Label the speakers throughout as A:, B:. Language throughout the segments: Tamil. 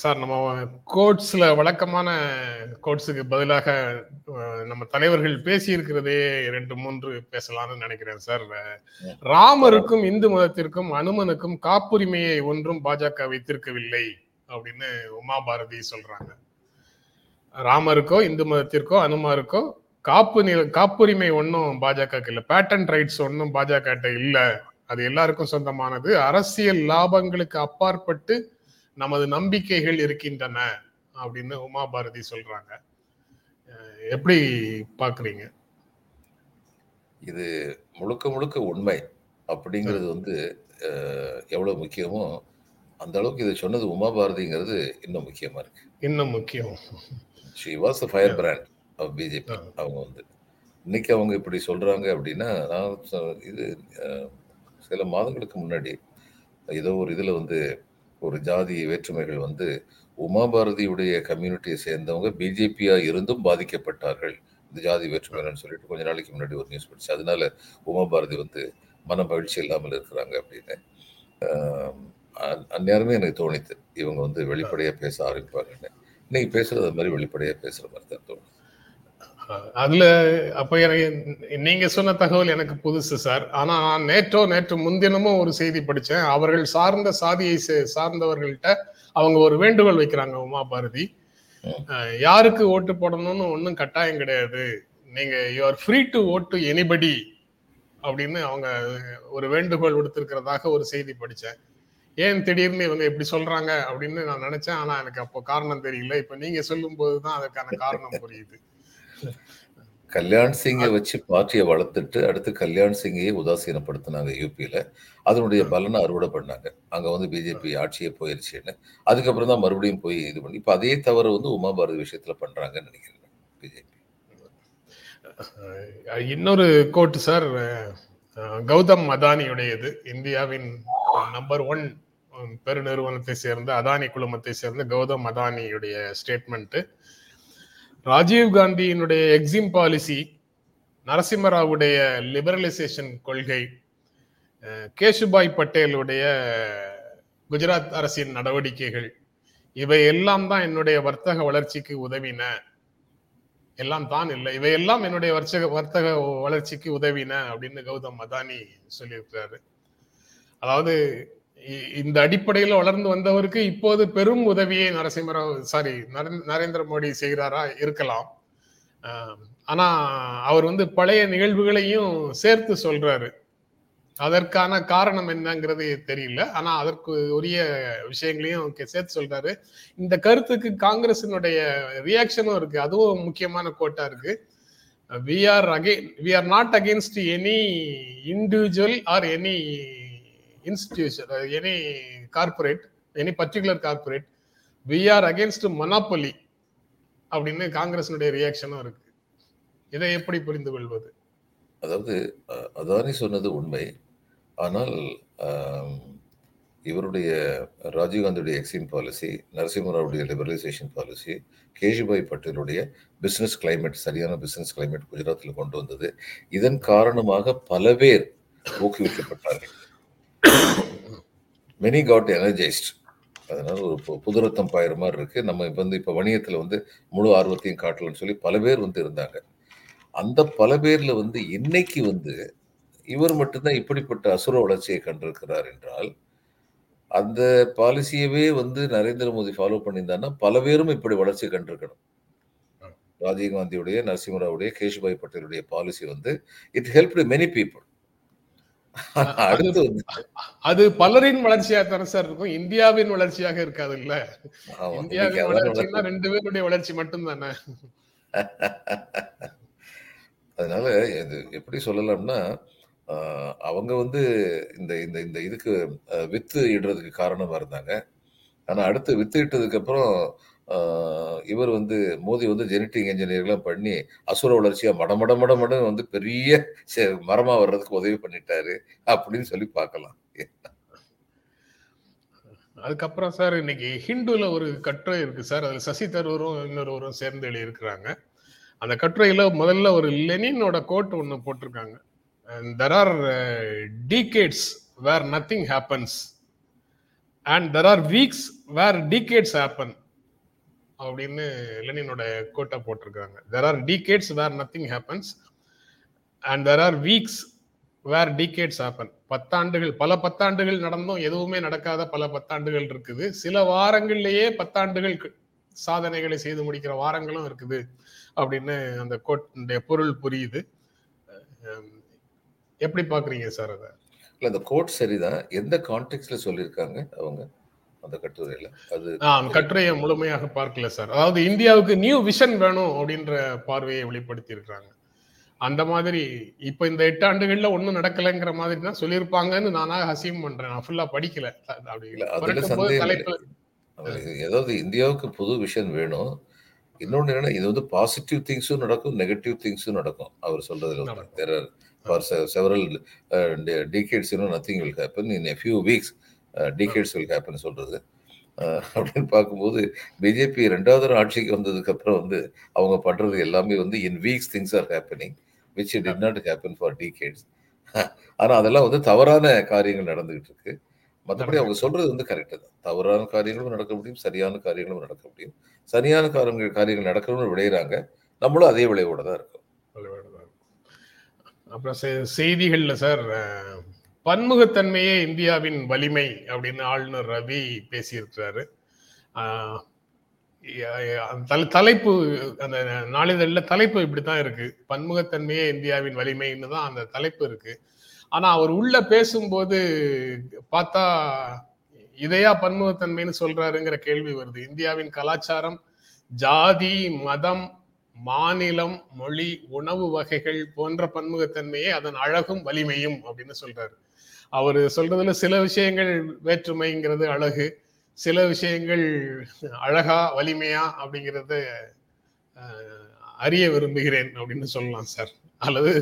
A: சார் நம்ம கோட்ஸ்ல வழக்கமான கோட்ஸுக்கு பதிலாக நம்ம தலைவர்கள் பேசி இருக்கிறதே ரெண்டு மூன்று பேசலாம்னு நினைக்கிறேன் சார். ராமருக்கும் இந்து மதத்திற்கும் அனுமனுக்கும் காப்புரிமையை ஒன்றும் பாஜக வைத்திருக்கவில்லை அப்படின்னு உமா பாரதி சொல்றாங்க. ராமருக்கோ இந்து மதத்திற்கோ அனுமாருக்கோ காப்பு நில காப்புரிமை ஒன்றும் பாஜக இல்ல. பேட்டன் ரைட்ஸ் ஒன்றும் பாஜக இல்ல. அது எல்லாருக்கும் சொந்தமானது. அரசியல் லாபங்களுக்கு அப்பாற்பட்டு நமது நம்பிக்கைகள் இருக்கின்றன அப்படின்னு உமா பாரதி சொல்றாங்க எப்படி பாக்குறீங்க
B: இது முழுக்க முழுக்க உண்மை அப்படிங்கிறது வந்து எவ்வளவு முக்கியமோ அந்த அளவுக்கு இதை சொன்னது உமா பாரதிங்கிறது இன்னும் முக்கியமா இருக்கு.
A: இன்னும் முக்கியம்.
B: She was fire brand of BJP அவங்க வந்து. இன்னைக்கு அவங்க இப்படி சொல்றாங்க அப்படின்னா நான் இது சில மாதங்களுக்கு முன்னாடி ஏதோ ஒரு இதுல வந்து ஒரு ஜாதி வேற்றுமைகள் வந்து உமாபாரதியுடைய கம்யூனிட்டியை சேர்ந்தவங்க பிஜேபியா இருந்தும் பாதிக்கப்பட்டார்கள். இந்த ஜாதி வேற்றுமைகள்னு சொல்லிட்டு கொஞ்ச நாளைக்கு முன்னாடி ஒரு நியூஸ் படிச்சு அதனால உமாபாரதி வந்து மன மகிழ்ச்சி இல்லாமல் இருக்கிறாங்க அப்படின்னு. அந்- அந்நேரமே எனக்கு தோணித்து இவங்க வந்து வெளிப்படையாக பேச ஆரம்பிப்பாங்கன்னு. இன்னைக்கு பேசுறது அது மாதிரி வெளிப்படையாக பேசுகிற மாதிரி தான் தோணுது.
A: அதுல அப்ப எனக்கு நீங்க சொன்ன தகவல் எனக்கு புதுசு சார். ஆனா நான் நேற்றோ நேற்று முன்தினமும் ஒரு செய்தி படிச்சேன். அவர்கள் சார்ந்த சாதியை சே- சார்ந்தவர்கள்ட்ட அவங்க ஒரு வேண்டுகோள் வைக்கிறாங்க உமா பாரதி. யாருக்கு ஓட்டு போடணும்னு ஒன்றும் கட்டாயம் கிடையாது. நீங்க you are free to vote to anybody அப்படின்னு அவங்க ஒரு வேண்டுகோள் விடுத்திருக்கிறதாக ஒரு செய்தி படித்தேன் ஏன் திடீர்னு இவங்க இப்படி சொல்றாங்க அப்படின்னு நான் நினைச்சேன். ஆனா எனக்கு அப்போ காரணம் தெரியல. இப்ப நீங்க சொல்லும் போதுதான் அதற்கான காரணம் புரியுது.
B: கல்யாண் சிங்கை வச்சு பார்ட்டியை வளர்த்துட்டு அடுத்து கல்யாண் சிங்கையே உதாசீனப்படுத்தினாங்க யூபியில அதனுடைய பலனை அறுவடை பண்ணாங்க. அங்க வந்து பிஜேபி ஆட்சியே போயிருச்சுன்னு. அதுக்கப்புறம் தான் மறுபடியும் போய் இது பண்ணி இப்ப அதே தவறு வந்து உமா பாரதி விஷயத்துல பண்றாங்கன்னு நினைக்கிறேன் பிஜேபி
A: இன்னொரு கோட் சார் கௌதம் அதானியுடையது. இந்தியாவின் நம்பர் ஒன் பெருநிறுவனத்தை சேர்ந்த அதானி குழுமத்தை சேர்ந்த கௌதம் அதானியுடைய ஸ்டேட்மெண்ட் ராஜீவ் காந்தியினுடைய எக்ஸிம் பாலிசி நரசிம்மராவுடைய லிபரலைசேஷன் கொள்கை கேஷுபாய் கேசுபாய் பட்டேலுடைய குஜராத் அரசின் நடவடிக்கைகள் இவை எல்லாம் தான் என்னுடைய வர்த்தக வளர்ச்சிக்கு உதவின. எல்லாம் தான் இல்லை இவையெல்லாம் என்னுடைய வர்த்தக வர்த்தக வளர்ச்சிக்கு உதவின அப்படின்னு கௌதம் அதானி சொல்லியிருக்கிறாரு. அதாவது இந்த அடிப்படையில் வளர்ந்து வந்தவருக்கு இப்போது பெரும் உதவியை நரசிம்மராவ் சாரி நரேந்திர மோடி செய்கிறாரா இருக்கலாம். ஆனா அவர் வந்து பழைய நிகழ்வுகளையும் சேர்த்து சொல்றாரு. அதற்கான காரணம் என்னங்கிறது தெரியல. ஆனா அதற்கு உரிய விஷயங்களையும் சேர்த்து சொல்றாரு. இந்த கருத்துக்கு காங்கிரசினுடைய ரியாக்ஷனும் இருக்கு. அதுவும் முக்கியமான கோட்டா இருக்கு. We are again we are not against any individual or any institution any corporate any particular corporate we are against monopoly அப்படின்னு காங்கிரஸினுடைய ரியாக்ஷனும் இருக்கு. இதை எப்படி புரிந்து கொள்வது?
B: அதாவது அதானி சொன்னது உண்மை. ஆனால் இவருடைய ராஜீவ்காந்தியுடைய எக்ஸிம் பாலிசி நரசிம்மராவுடைய லிபரலைசேஷன் பாலிசி கேஷுபாய் பட்டேலுடைய பிஸ்னஸ் கிளைமேட் சரியான பிஸ்னஸ் கிளைமேட் குஜராத்தில் கொண்டு வந்தது. இதன் காரணமாக பல பேர் ஊக்குவிக்கப்பட்டார்கள். மெனி காட் எனர்ஜைஸ்ட் அதனால ஒரு பு- புது ரத்தம் பாயிற மாதிரி இருக்கு. நம்ம இப்ப வந்து இப்போ வணிகத்தில் வந்து முழு ஆர்வத்தையும் காட்டலன்னு சொல்லி பல பேர் வந்து இருந்தாங்க. அந்த பல பேர்ல வந்து இன்னைக்கு வந்து இவர் மட்டும்தான் இப்படிப்பட்ட அசுர வளர்ச்சியை கண்டிருக்கிறார் என்றால் அந்த பாலிசியவே வந்து நரேந்திர மோடி ஃபாலோ பண்ணியிருந்தாருன்னா பல பேரும் இப்படி வளர்ச்சி கண்டிருக்கணும். ராஜீவ்காந்தியுடைய நரசிம்மராவுடைய கேஷுபாய் பட்டேலுடைய பாலிசி வந்து இட் ஹெல்ப் மெனி பீப்புள்
A: அது பலரின் வளர்ச்சியா தானே சார் இருக்கும். இந்தியாவின் வளர்ச்சியாக இருக்காது இல்ல இந்தியாவின் வளர்ச்சின்னா. ரெண்டு பேருடைய வளர்ச்சி மட்டும் தானே
B: அதனால இது எப்படி சொல்லலாம்னா அவங்க வந்து இந்த இந்த இந்த இதுக்கு வித்து இடுறதுக்கு காரணமா இருந்தாங்க. ஆனா அடுத்து வித்து இட்டதுக்கு அப்புறம் இவர் வந்து மோதி வந்து ஜெனட்டிக் இன்ஜினியர்லாம் பண்ணி அசுர வளர்ச்சியாக மட மட மட வந்து பெரிய மரமாக வர்றதுக்கு உதவி பண்ணிட்டாரு அப்படின்னு சொல்லி பார்க்கலாம்.
A: அதுக்கப்புறம் சார் இன்னைக்கு ஹிந்துல ஒரு கட்டுரை இருக்கு சார் அதில் சசி தரூரும் இன்னொருவரும் சேர்ந்து எழுதியிருக்கிறாங்க. அந்த கட்டுரையில முதல்ல ஒரு லெனினோட கோட் ஒன்று போட்டிருக்காங்க. There are decades where nothing happens and there are weeks where decades happen அப்படின்னு லெனினோட கோட்டை போட்டிருக்காங்க. There are decades where nothing happens and there are weeks where decades happen பத்தாண்டுகள் பல பத்தாண்டுகள் நடந்தும் எதுவுமே நடக்காத பல பத்தாண்டுகள் இருக்குது. சில வாரங்கள்லேயே பத்தாண்டுகள் சாதனைகளை செய்து முடிக்கிற வாரங்களும் இருக்குது அப்படின்னு அந்த கோட்டுடைய பொருள் புரியுது. எப்படி பாக்குறீங்க சார் அதை?
B: இல்லை அந்த கோட் சரிதான். எந்த கான்டெக்ட்ல சொல்லியிருக்காங்க அவங்க? அந்த கட்டுரையில. அது
A: நான் கட்டுரையை முழுமையாக பார்க்கல சார். அதாவது இந்தியாவுக்கு நியூ விஷன் வேணும் அப்படின்ற பார்வையை வெளிப்படுத்தி இருக்காங்க அந்த மாதிரி இப்ப இந்த எட்டு ஆண்டுகள்ல ஒண்ணும் நடக்கலைங்கிற மாதிரி தான் சொல்லியிருப்பாங்கன்னு நானாக ஹசீம் பண்றேன். நான் ஃபுல்லா படிக்கல.
B: ஏதாவது இந்தியாவுக்கு புது விஷன் வேணும். இன்னொன்னு என்னன்னா இது வந்து பாசிட்டிவ் திங்ஸும் நடக்கும் நெகட்டிவ் திங்ஸும் நடக்கும். அவர் சொல்றதுல. தெர் ஃபார் செவரல் டிகேட்ஸ் இன்னும் nothing will happen in a few weeks decades will happen சொல்றது. அஹ், அப்படின்னு பார்க்கும்போது பிஜேபி ரெண்டாவது ஆட்சிக்கு வந்ததுக்கு அப்புறம் வந்து அவங்க பண்றது எல்லாமே வந்து in weeks things are happening which did not happen for decades ஆனா அதெல்லாம் வந்து தவறான காரியங்கள் நடந்துகிட்டு இருக்கு. மற்றபடி அவங்க சொல்றது வந்து கரெக்டு தான். தவறான காரியங்களும் நடக்க முடியும் சரியான காரியங்களும் நடக்க முடியும். சரியான காரியங்கள் காரியங்கள் நடக்கணும்னு விளையிறாங்க. நம்மளும் அதே விளைவோட தான் இருக்கோம்.
A: அப்புறம் செய்திகள்ல சார் பன்முகத்தன்மையே இந்தியாவின் வலிமை அப்படின்னு ஆளுநர் ரவி பேசியிருக்கிறாரு. அந்த தலைப்பு அந்த நாளிதழில் தலைப்பு இப்படித்தான் இருக்கு. பன்முகத்தன்மையே இந்தியாவின் வலிமைன்னு தான் அந்த தலைப்பு இருக்கு. ஆனா அவர் உள்ள பேசும்போது பார்த்தா இதையா பன்முகத்தன்மைன்னு சொல்றாருங்கிற கேள்வி வருது. இந்தியாவின் கலாச்சாரம் ஜாதி மதம் மாநிலம் மொழி உணவு வகைகள் போன்ற பன்முகத்தன்மையே அதன் அழகும் வலிமையும் அப்படின்னு சொல்றாரு. அவர் சொல்றதுல சில விஷயங்கள் வேற்றுமைங்கிறது அழகு சில விஷயங்கள் அழகா வலிமையா அப்படிங்கிறத அறிய விரும்புகிறேன் அப்படின்னு சொல்லலாம் சார். அல்லது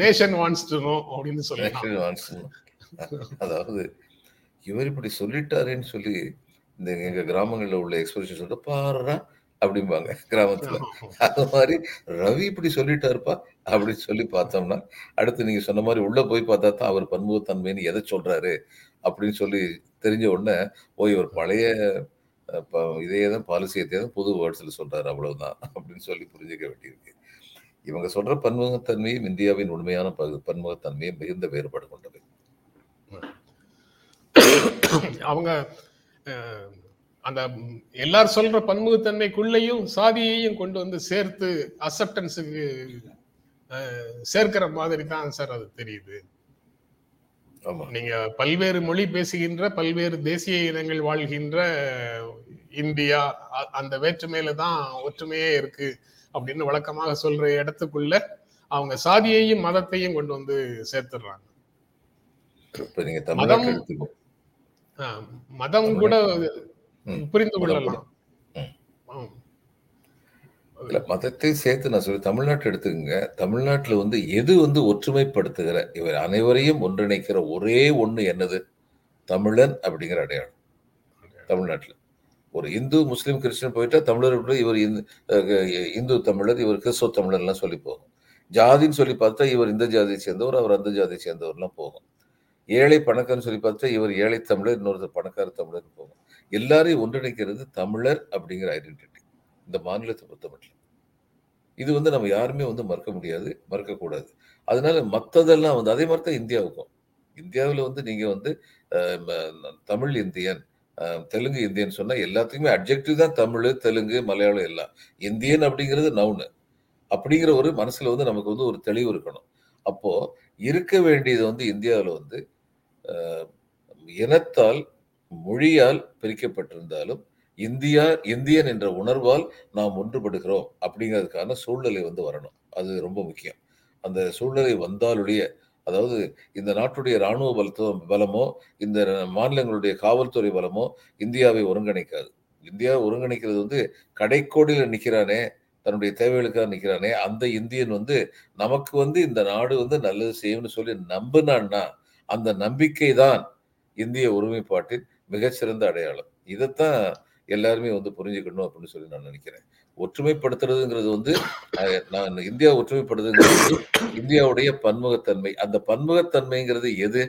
A: நேஷன் வான்ஸ் டு நோ அப்படின்னு சொல்லலாம்.
B: அதாவது இவர் இப்படி சொல்லிட்டாருன்னு சொல்லி இந்த எங்க கிராமங்கள்ல உள்ள எக்ஸ்பிரஷன் சொல்லிட்டு பாருடா அப்படிம்பாங்க கிராமத்துல. அது மாதிரி ரவி இப்படி சொல்லிட்டாருப்பா அப்படின்னு சொல்லி பார்த்தோம்னா அடுத்து நீங்க சொன்ன மாதிரி உள்ள போய் பார்த்தா தான் அவர் பன்முகத்தன்மைன்னு எதை சொல்றாரு அப்படின்னு சொல்லி தெரிஞ்ச உடனே ஓ இவர் பழைய இதையே தான் பாலிசியை தான் புது வேர்ட்ஸ்ல சொல்றாரு அவ்வளவுதான் அப்படின்னு சொல்லி புரிஞ்சுக்க வேண்டியிருக்கு. இவங்க சொல்ற பன்முகத்தன்மையும் இந்தியாவின் உண்மையான பகு- பன்முகத்தன்மையும் மிகுந்த வேறுபாடு கொண்டவை.
A: அவங்க அந்த ம், எல்லாரும் சொல்ற பன்முகத்தன்மைக்குள்ளேயும் சாதியையும் கொண்டு வந்து சேர்த்து அக்செப்டன்ஸுக்கு சேர்க்கிற மாதிரி தான் சார் அது தெரியுது நீங்க பல்வேறு மொழி பேசுகின்ற பல்வேறு தேசிய இனங்கள் வாழ்கின்ற இந்தியா அந்த வேற்றுமையில தான் ஒற்றுமையே இருக்கு அப்படின்னு வழக்கமாக சொல்ற இடத்துக்குள்ள அவங்க சாதியையும் மதத்தையும் கொண்டு வந்து சேர்த்துடுறாங்க மதம் மதம் கூட. புரிந்து கொள்ளலாம்.
B: இல்ல மதத்தை சேர்த்து நான் சொல்லி தமிழ்நாட்டை எடுத்துக்கங்க. தமிழ்நாட்டுல வந்து எது வந்து ஒற்றுமைப்படுத்துகிற இவர் அனைவரையும் ஒன்றிணைக்கிற ஒரே ஒண்ணு என்னது? தமிழன் அப்படிங்கிற அடையாளம். தமிழ்நாட்டுல. ஒரு இந்து முஸ்லீம் கிறிஸ்டின் போயிட்டா தமிழர் இவர் இந்து தமிழர் இவர் கிறிஸ்தவ தமிழர்லாம் சொல்லி போகும். ஜாதின்னு சொல்லி பார்த்தா இவர் இந்த ஜாதியை சேர்ந்தவர் அவர் அந்த ஜாதியை சேர்ந்தவர்லாம் போகும். ஏழை பணக்காரன்னு சொல்லி பார்த்தா இவர் ஏழை தமிழர் இன்னொருத்தர் பணக்கார தமிழர் போகும். எல்லாரையும் ஒன்றிணைக்கிறது தமிழர் அப்படிங்கிற ஐடென்டிட்டி இந்த மாநிலத்தை பொறுத்த மட்டும். இது வந்து நம்ம யாருமே வந்து மறக்க முடியாது மறக்கக்கூடாது. அதனால மற்றதெல்லாம் வந்து அதே மாதிரி தான் இந்தியாவுக்கும். இந்தியாவில் வந்து நீங்கள் வந்து தமிழ் இந்தியன் தெலுங்கு இந்தியன் சொன்னால் எல்லாத்துக்குமே அப்ஜெக்டிவ் தான் தமிழ் தெலுங்கு மலையாளம் எல்லாம். இந்தியன் அப்படிங்கிறது நவுனு அப்படிங்கிற ஒரு மனசில் வந்து நமக்கு வந்து ஒரு தெளிவு இருக்கணும். அப்போது இருக்க வேண்டியது வந்து இந்தியாவில் வந்து இனத்தால் மொழியால் பிரிக்கப்பட்டிருந்தாலும் இந்தியா இந்தியன் என்ற உணர்வால் நாம் ஒன்றுபடுகிறோம் அப்படிங்கிறதுக்கான சூழ்நிலை வந்து வரணும். அது ரொம்ப முக்கியம். அந்த சூழ்நிலை வந்தாலுடைய அதாவது இந்த நாட்டுடைய இராணுவ பலத்தோ பலமோ இந்த மாநிலங்களுடைய காவல்துறை பலமோ இந்தியாவை ஒருங்கிணைக்காது. இந்தியாவை ஒருங்கிணைக்கிறது வந்து கடைக்கோடியில் நிற்கிறானே தன்னுடைய தேவைகளுக்காக நிற்கிறானே அந்த இந்தியன் வந்து நமக்கு வந்து இந்த நாடு வந்து நல்லது செய்யும்னு சொல்லி நம்பினான்னா அந்த நம்பிக்கை தான் இந்திய ஒருமைப்பாட்டின் மிகச்சிறந்த அடையாளம். இதைத்தான் எல்லாருமே வந்து புரிஞ்சுக்கணும் அப்படின்னு சொல்லி நான் நினைக்கிறேன். ஒற்றுமைப்படுத்துறதுங்கிறது வந்து நான் இந்தியா ஒற்றுமைப்படுத்துங்கிறது இந்தியாவுடைய பன்முகத்தன்மை. அந்த பன்முகத்தன்மைங்கிறது எது?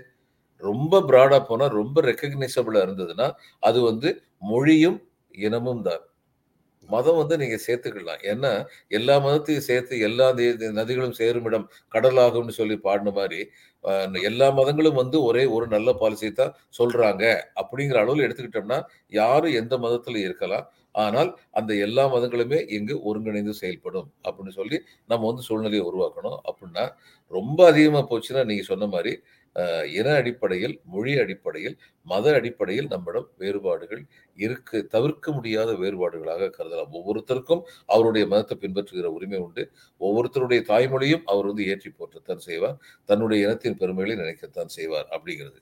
B: ரொம்ப பிராடா போனா ரொம்ப ரெக்கக்னைசபிளா இருந்ததுன்னா அது வந்து மொழியும் இனமும் தான். மதம் வந்து நீங்க சேர்த்துக்கலாம். ஏன்னா எல்லா மதத்தையும் சேர்த்து எல்லா நதிகளும் சேரும் இடம் கடலாகும்னு சொல்லி பாடின மாதிரி எல்லா மதங்களும் வந்து ஒரே ஒரு நல்ல பாலிசி தான் சொல்றாங்க அப்படிங்கிற அளவில் எடுத்துக்கிட்டோம்னா யாரும் எந்த மதத்துல இருக்கலாம். ஆனால் அந்த எல்லா மதங்களுமே இங்கு ஒருங்கிணைந்து செயல்படும் அப்படின்னு சொல்லி நம்ம வந்து சூழ்நிலையை உருவாக்கணும். அப்படின்னா ரொம்ப அதிகமா போச்சுன்னா நீங்க சொன்ன மாதிரி இன அடிப்படையில் மொழி அடிப்படையில் மத அடிப்படையில் நம்மிடம் வேறுபாடுகள் இருக்கு. தவிர்க்க முடியாத வேறுபாடுகளாக கருதலாம். ஒவ்வொருத்தருக்கும் அவருடைய மதத்தை பின்பற்றுகிற உரிமை உண்டு. ஒவ்வொருத்தருடைய தாய்மொழியும் அவர் வந்து ஏற்றி போற்றத்தான் செய்வார். தன்னுடைய இனத்தின் பெருமைகளை நினைக்கத்தான் செய்வார் அப்படிங்கிறது.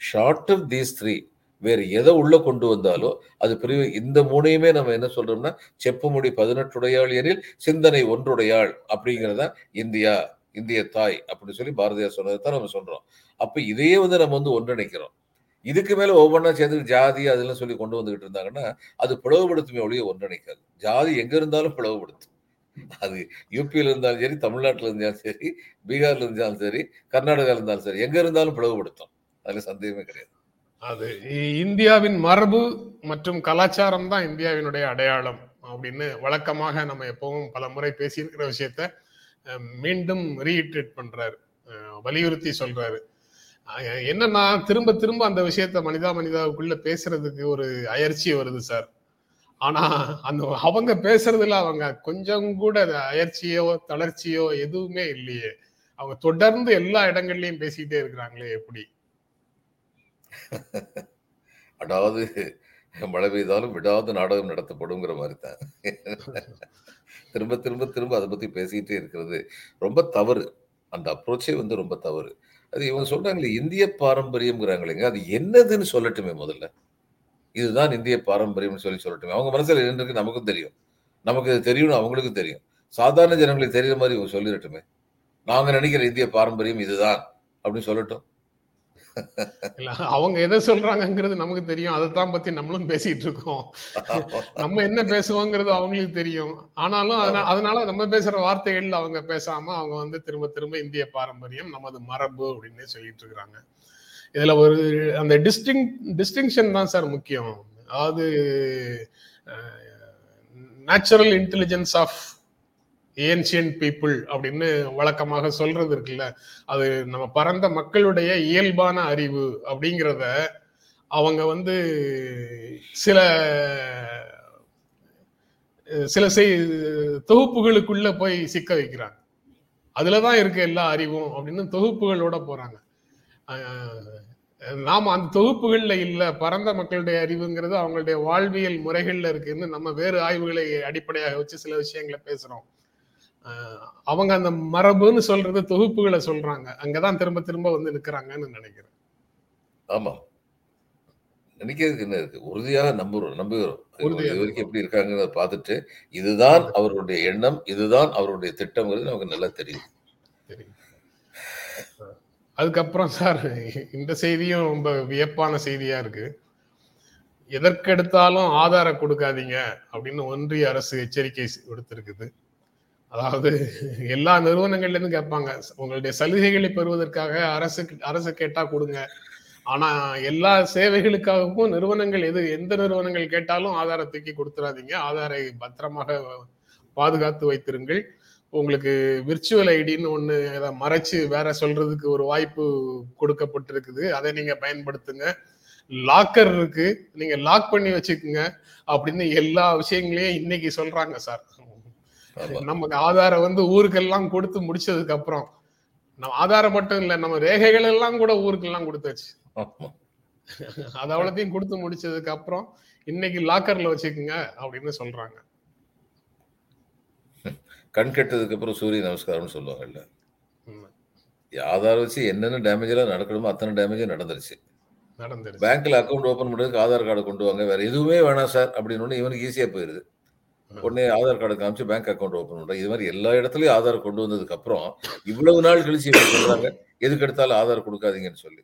B: ஷார்ட் ஆஃப் தீஸ் த்ரீ வேறு எதை உள்ள கொண்டு வந்தாலோ அது பிரிவு இந்த மூணையுமே நம்ம என்ன சொல்றோம்னா செப்புமுடி பதினெட்டுடையாள் எனில் சிந்தனை ஒன்றுடையாள் அப்படிங்கிறதா இந்தியா இந்திய தாய் அப்படின்னு சொல்லி பாரதியார் சொன்னதை தான் நம்ம சொல்றோம். அப்போ இதையே வந்து நம்ம வந்து ஒன்றிணைக்கிறோம். இதுக்கு மேல ஒவ்வொன்றா சேர்ந்து ஜாதி அதெல்லாம் சொல்லி கொண்டு வந்துகிட்டு இருந்தாங்கன்னா அது பிளவுபடுத்துமே ஒழிய ஒன்றிணைக்காது. ஜாதி எங்க இருந்தாலும் பிளவுபடுத்தும். அது யூபியில இருந்தாலும் சரி தமிழ்நாட்டில் இருந்தாலும் சரி பீகார்ல இருந்தாலும் சரி கர்நாடகால இருந்தாலும் சரி எங்க இருந்தாலும் பிளவுபடுத்தும். அதுல சந்தேகமே கிடையாது.
A: அது இந்தியாவின் மரபு மற்றும் கலாச்சாரம் தான் இந்தியாவினுடைய அடையாளம் அப்படின்னு வழக்கமாக நம்ம எப்பவும் பல முறை பேசியிருக்கிற விஷயத்த மீண்டும் ரீஇட்ரேட் பண்றாரு. வலியுறுத்தி சொல்றாரு. என்னன்னா திரும்ப திரும்ப அந்த விஷயத்த மனிதா மனிதாவுக்குள்ள பேசுறதுக்கு ஒரு அயற்சி வருது சார். ஆனா அந்த அவங்க பேசுறதுல அவங்க கொஞ்சம் கூட அயற்சியோ தளர்ச்சியோ எதுவுமே இல்லையே. அவங்க தொடர்ந்து எல்லா இடங்கள்லயும் பேசிக்கிட்டே இருக்கிறாங்களே எப்படி?
B: அதாவது மழை பெய்தாலும் விடாத நாடகம் நடத்தப்படுங்கிற மாதிரி தான் திரும்ப திரும்ப திரும்ப அதை பத்தி பேசிக்கிட்டே இருக்கிறது ரொம்ப தவறு. அந்த அப்ரோச்சே வந்து ரொம்ப தவறு. அது இவங்க சொல்றாங்களே இந்திய பாரம்பரியம்ங்கிறாங்களேங்க. அது என்னதுன்னு சொல்லட்டுமே முதல்ல. இதுதான் இந்திய பாரம்பரியம்னு சொல்லி சொல்லட்டுமே. அவங்க மனசுல என்ன நமக்கும் தெரியும். நமக்கு இது தெரியும்னு அவங்களுக்கும் தெரியும். சாதாரண ஜனங்களுக்கு தெரியுற மாதிரி இவங்க சொல்லிடட்டுமே. நாங்க நினைக்கிற இந்திய பாரம்பரியம் இதுதான் அப்படின்னு சொல்லட்டும்.
A: அவங்க எதை சொல்றாங்கிறது நமக்கு தெரியும். அதைத்தான் பத்தி நம்மளும் பேசிட்டு இருக்கோம். நம்ம என்ன பேசுவோங்கிறது அவங்களுக்கு தெரியும். ஆனாலும் அதனால நம்ம பேசுற வார்த்தைகள் அவங்க பேசாம அவங்க வந்து திரும்ப திரும்ப இந்திய பாரம்பரியம் நமது மரபு அப்படின்னு சொல்லிட்டு இருக்கிறாங்க இதுல ஒரு அந்த டிஸ்டிங் டிஸ்டிங்ஷன் தான் சார் முக்கியம். அதாவது natural intelligence of ancient people அப்படின்னு வழக்கமாக சொல்றது இருக்குல்ல. அது நம்ம பரந்த மக்களுடைய இயல்பான அறிவு அப்படிங்கிறத அவங்க வந்து சில சில செய் தொகுப்புகளுக்குள்ள போய் சிக்க வைக்கிறாங்க. அதுலதான் இருக்கு எல்லா அறிவும் அப்படின்னு தொகுப்புகளோட போறாங்க. நாம் நாம அந்த தொகுப்புகள்ல இல்ல பரந்த மக்களுடைய அறிவுங்கிறது அவங்களுடைய வாழ்வியல் முறைகள்ல இருக்குன்னு நம்ம வேறு ஆய்வுகளை அடிப்படையாக வச்சு சில விஷயங்களை பேசுறோம். அவங்க அந்த மரபுன்னு சொல்றது தொகுப்புகளை சொல்றாங்க. அங்கதான் திரும்ப திரும்ப வந்து நிக்கிறாங்கன்னு நினைக்கிறேன்.
B: ஆமா. நினைக்கிறதுக்கு என்ன இருக்கு? உறுதியாக நம்புகிறோம்.
A: உறுதியா
B: இது வரைக்கும் எப்படி இருக்காங்கிறத பார்த்துட்டு இதுதான் அவருடைய எண்ணம் இதுதான் அவருடைய திட்டம்ங்கிறது நமக்கு நல்லா தெரியும்.
A: அதுக்கப்புறம் சார் இந்த செய்தியும் ரொம்ப வியப்பான செய்தியா இருக்கு. எதற்கெடுத்தாலும் ஆதாரம் கொடுக்காதீங்க அப்படின்னு ஒன்றிய அரசு எச்சரிக்கை விடுத்திருக்குது. அதாவது எல்லா நிறுவனங்கள்லேருந்து கேட்பாங்க. உங்களுடைய சலுகைகளை பெறுவதற்காக அரசு அரசு கேட்டா கொடுங்க. ஆனா எல்லா சேவைகளுக்காகவும் நிறுவனங்கள் எது எந்த நிறுவனங்கள் கேட்டாலும் ஆதாரத்துக்கு கொடுத்துறாதீங்க. ஆதாரை பத்திரமாக பாதுகாத்து வைத்திருங்கள். உங்களுக்கு விர்ச்சுவல் ஐடின்னு ஒன்று அதை மறைச்சு வேற சொல்றதுக்கு ஒரு வாய்ப்பு கொடுக்கப்பட்டிருக்குது. அதை நீங்க பயன்படுத்துங்க. லாக்கர் இருக்கு. நீங்க லாக் பண்ணி வச்சுக்கோங்க. அப்படின்னு எல்லா விஷயங்களையும் இன்னைக்கு சொல்றாங்க சார். நமக்கு ஆதாரம் வந்து ஊருக்கெல்லாம் கொடுத்து முடிச்சதுக்கு அப்புறம் நம்ம ஆதாரம் மட்டும் இல்ல நம்ம ரேகைகள் எல்லாம் கூட ஊருக்கெல்லாம் கொடுத்தாச்சு. அது அவ்வளோத்தையும் கொடுத்து முடிச்சதுக்கு அப்புறம் இன்னைக்கு லாக்கர்ல வச்சுக்கோங்க அப்படின்னு சொல்றாங்க.
B: கண் கெட்டதுக்கு அப்புறம் சூரிய நமஸ்காரம்னு சொல்லுவாங்கல்ல. ஆதாரம் வச்சு என்னென்ன டேமேஜ் எல்லாம் நடக்கணுமோ அத்தனை டேமேஜும் நடந்துருச்சு.
A: நடந்துருச்சு.
B: பேங்க்ல அக்கௌண்ட் ஓபன் பண்றதுக்கு ஆதார் கார்டு கொண்டு வாங்க வேற எதுவுமே வேணாம் சார் அப்படின்னு இவனுக்கு ஈஸியா போயிருது. உடனே ஆதார் கார்டு காமிச்சு பேங்க் அக்கௌண்ட் ஓபன் பண்றாங்க இது மாதிரி எல்லா இடத்துலயும் ஆதார் கொண்டு வந்ததுக்கு அப்புறம் இவ்வளவு நாள் கழிச்சு சொல்றாங்க? எதுக்கு எடுத்தாலும் ஆதார் கொடுக்காதீங்கன்னு சொல்லி.